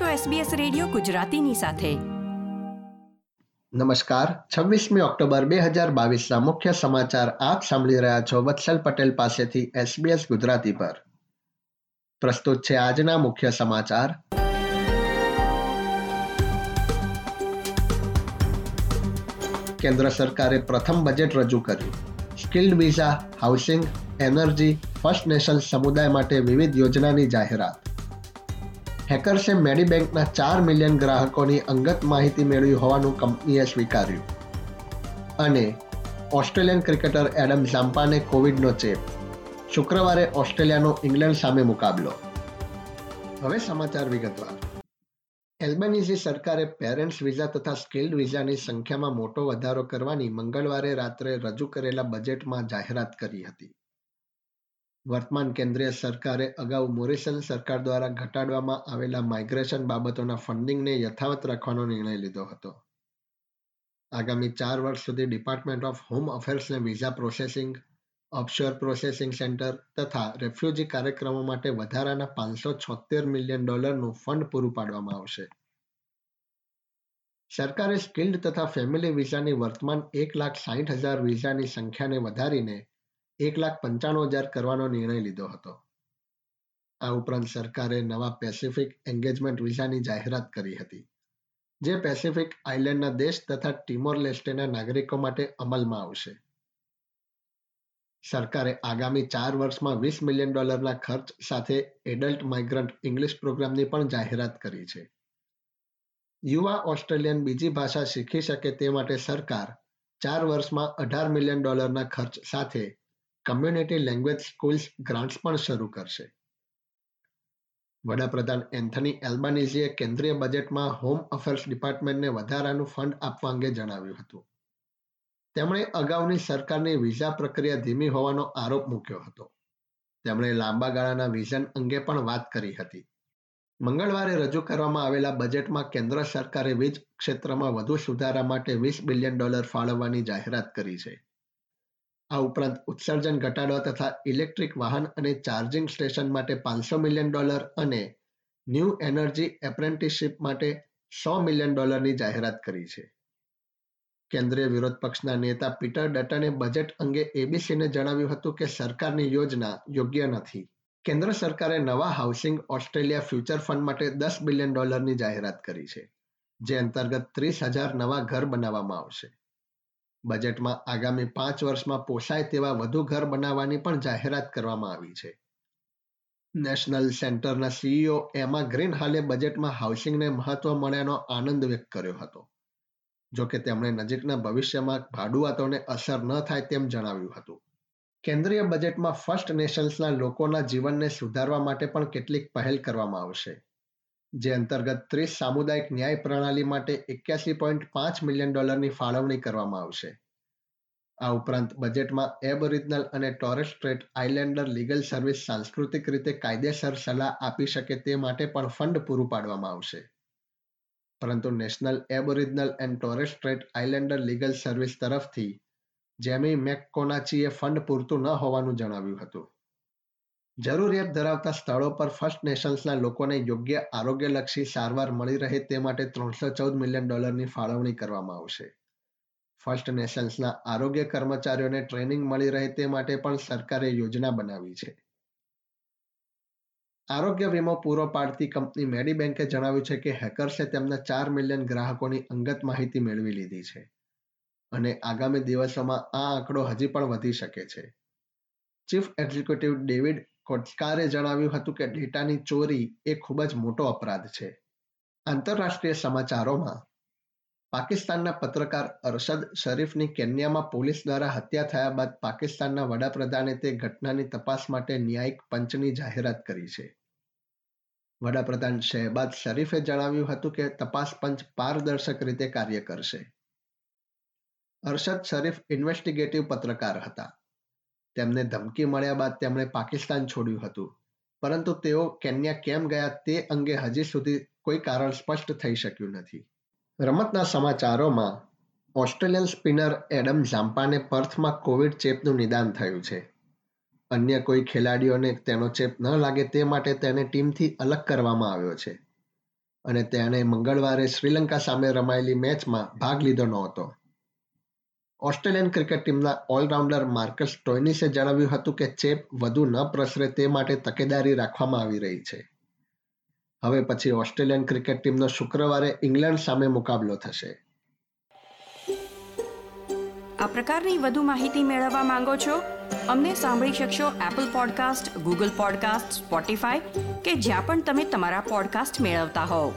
છો SBS radio ગુજરાતીની સાથે. નમસ્કાર. છવ્વીસમી ઓક્ટોબર બે હજાર મુખ્ય સમાચાર આપ સાંભળી રહ્યા છો વત્સલ પટેલ પાસેથી SBS ગુજરાતી પર. પ્રસ્તુત છે આજના મુખ્ય સમાચાર. કેન્દ્ર સરકારે પ્રથમ બજેટ રજૂ કર્યું. Skilled visa, housing, energy, first nation સમુદાય માટે વિવિધ યોજનાની જાહેરાત. હેકર્સે મેડીબેંકના ચાર મિલિયન ગ્રાહકોની અંગત માહિતી મેળવી હોવાનું કંપનીએ સ્વીકાર્યું. અને ઓસ્ટ્રેલિયન ક્રિકેટર એડમ ઝામ્પાને કોવિડનો ચેપ. શુક્રવારે ઓસ્ટ્રેલિયાનો ઇંગ્લેન્ડ સામે મુકાબલો. હવે સમાચાર વિગતવાર. એલ્બનીઝી સરકારે પેરેન્ટ્સ વિઝા તથા સ્કિલ્ડ વિઝાની સંખ્યામાં મોટો વધારો કરવાની મંગળવારે રાત્રે રજૂ કરેલા બજેટમાં જાહેરાત કરી હતી. વર્તમાન કેન્દ્રીય સરકારે અગાઉ મોરિસન સરકાર દ્વારા ઘટાડવામાં આવેલા માઇગ્રેશન બાબતોના ફંડિંગને યથાવત રાખવાનો નિર્ણય લીધો હતો. આગામી ચાર વર્ષ સુધી department of home અફેર્સને visa processing offshore processing centre તથા રેફ્યુજી કાર્યક્રમો માટે વધારાના પાંચસો છોતેર મિલિયન ડોલરનું ફંડ પૂરું પાડવામાં આવશે. સરકારે સ્કિલ્ડ તથા ફેમિલી વિઝાની વર્તમાન એક લાખ સાહીઠ હજાર વિઝાની સંખ્યાને વધારીને એક લાખ પંચાણું હજાર કરવાનો નિર્ણય લીધો હતો. આ ઉપરાંત સરકારે નવા પેસિફિક એન્ગેજમેન્ટ વિઝાની જાહેરાત કરી હતી, જે પેસિફિક આઇલેન્ડના દેશ તથા ટિમોર લેસ્ટેના નાગરિકો માટે અમલમાં આવશે. સરકારે આગામી ચાર વર્ષમાં વીસ મિલિયન ડોલરના ખર્ચ સાથે એડલ્ટ માઇગ્રન્ટ ઇંગ્લિશ પ્રોગ્રામની પણ જાહેરાત કરી છે. યુવા ઓસ્ટ્રેલિયન બીજી ભાષા શીખી શકે તે માટે સરકાર ચાર વર્ષમાં અઢાર મિલિયન ડોલરના ખર્ચ સાથે કમ્યુનિટી લેંગ્વેજ સ્કૂલ્સ ગ્રાન્ટ્સ પણ શરૂ કરશે. વડાપ્રધાન એન્થની એલ્બાનીઝીએ કેન્દ્રીય બજેટમાં હોમ અફેર્સ ડિપાર્ટમેન્ટને વધારાનું ફંડ આપવા અંગે જણાવ્યું હતું. તેમણે અગાઉની સરકારની વિઝા પ્રક્રિયા ધીમી હોવાનો આરોપ મૂક્યો હતો. તેમણે લાંબા ગાળાના વિઝન અંગે પણ વાત કરી હતી. મંગળવારે રજૂ કરવામાં આવેલા બજેટમાં કેન્દ્ર સરકારે વીજ ક્ષેત્રમાં વધુ સુધારા માટે વીસ બિલિયન ડોલર ફાળવવાની જાહેરાત કરી છે. આ ઉપરાંત ઉત્સર્જન ઘટાડવા તથા ઇલેક્ટ્રિક વાહન અને ચાર્જિંગ સ્ટેશન માટે પાંચસો મિલિયન ડોલર અને ન્યૂ એનર્જી એપ્રેન્ટિસશીપ માટે સો મિલિયન ડોલરની જાહેરાત કરી છે. કેન્દ્રીય વિરોધ પક્ષના નેતા પીટર ડટને બજેટ અંગે એબીસીને જણાવ્યું હતું કે સરકારની યોજના યોગ્ય નથી. કેન્દ્ર સરકારે નવા હાઉસિંગ ઓસ્ટ્રેલિયા ફ્યુચર ફંડ માટે દસ બિલિયન ડોલરની જાહેરાત કરી છે, જે અંતર્ગત ત્રીસ હજાર નવા ઘર બનાવવામાં આવશે. બજેટમાં આગામી પાંચ વર્ષમાં પોસાય તેવા વધુ ઘર બનાવવાની પણ જાહેરાત કરવામાં આવી છે. નેશનલ સેન્ટરના સીઈઓ એમા ગ્રીન હાલે બજેટમાં હાઉસિંગને મહત્વ મળ્યાનો આનંદ વ્યક્ત કર્યો હતો. જોકે તેમણે નજીકના ભવિષ્યમાં ભાડુઆતોને અસર ન થાય તેમ જણાવ્યું હતું. કેન્દ્રીય બજેટમાં ફર્સ્ટ નેશન્સના લોકોના જીવનને સુધારવા માટે પણ કેટલીક પહેલ કરવામાં આવશે. જે અંતર્ગત ત્રીસ સામુદાયિક ન્યાય પ્રણાલી માટે એક્યાસી પોઈન્ટ પાંચ મિલિયન ડોલરની ફાળવણી કરવામાં આવશે. આ ઉપરાંત બજેટમાં એબોરિજનલ અને Torres Strait Islander legal service સાંસ્કૃતિક રીતે કાયદેસર સલાહ આપી શકે તે માટે પણ ફંડ પૂરું પાડવામાં આવશે. પરંતુ national Aboriginal and Torres Strait Islander legal service તરફથી જેમી મેકકોનાચીએ ફંડ પૂરતું ન હોવાનું જણાવ્યું હતું. જરૂરિયાત ધરાવતા સ્થળો પર ફર્સ્ટ નેશન્સના લોકોને યોગ્ય આરોગ્યલક્ષી સારવાર મળી રહે તે માટે ત્રણસો ચૌદ મિલિયન ડોલરની ફાળવણી કરવામાં આવશે. ફર્સ્ટ નેશન્સના આરોગ્ય કર્મચારીઓને ટ્રેનિંગ મળી રહે તે માટે પણ સરકારે યોજના બનાવી છે. આરોગ્ય વીમો પૂરો પાડતી કંપની મેડીબેન્કે જણાવ્યું છે કે હેકર્સે તેમના ચાર મિલિયન ગ્રાહકોની અંગત માહિતી મેળવી લીધી છે અને આગામી દિવસોમાં આ આંકડો હજી પણ વધી શકે છે. ચીફ એક્ઝિક્યુટિવ ડેવિડ કોટકારે જણાવ્યું હતું કે ડેટાની ચોરી એ ખૂબ જ મોટો અપરાધ છે. આંતરરાષ્ટ્રીય સમાચારોમાં પાકિસ્તાનના પત્રકાર અરશદ શરીફની કેન્યામાં પોલીસ દ્વારા હત્યા થયા બાદ પાકિસ્તાનના વડાપ્રધાને તે ઘટનાની તપાસ માટે ન્યાયિક પંચની જાહેરાત કરી છે. વડાપ્રધાન શહેબાદ શરીફે જણાવ્યું હતું કે તપાસ પંચ પારદર્શક રીતે કાર્ય કરશે. અરશદ શરીફ ઇન્વેસ્ટિગેટિવ પત્રકાર હતા. તેમને ધમકી મળ્યા બાદ તેમણે પાકિસ્તાન છોડ્યું હતું. પરંતુ તેઓ કેન્યા કેમ ગયા તે અંગે હજી સુધી કોઈ કારણ સ્પષ્ટ થઈ શક્યું નથી. રમતના સમાચારોમાં, ઓસ્ટ્રેલિયન સ્પિનર એડમ ઝામ્પાને પર્થમાં કોવિડ ચેપનું નિદાન થયું છે. અન્ય કોઈ ખેલાડીઓને તેનો ચેપ ન લાગે તે માટે તેને ટીમથી અલગ કરવામાં આવ્યો છે. અને તેણે મંગળવારે શ્રીલંકા સામે રમાયેલી મેચમાં ભાગ લીધો નહોતો. ઓસ્ટ્રેલિયન ક્રિકેટ ટીમના ઓલરાઉન્ડર માર્કસ ટોયનિસે જણાવ્યું હતું કે ચેપ વધુ ન પ્રસરે તે માટે તકેદારી રાખવામાં આવી રહી છે. હવે પછી ઓસ્ટ્રેલિયન ક્રિકેટ ટીમનો શુક્રવારે ઇંગ્લેન્ડ સામે મુકાબલો થશે. આ પ્રકારની વધુ માહિતી મેળવવા માંગો છો? અમને સાંભળી શકશો Apple podcast Google podcast Spotify કે જ્યાં પણ તમે તમારા પોડકાસ્ટ મેળવતા હોવ.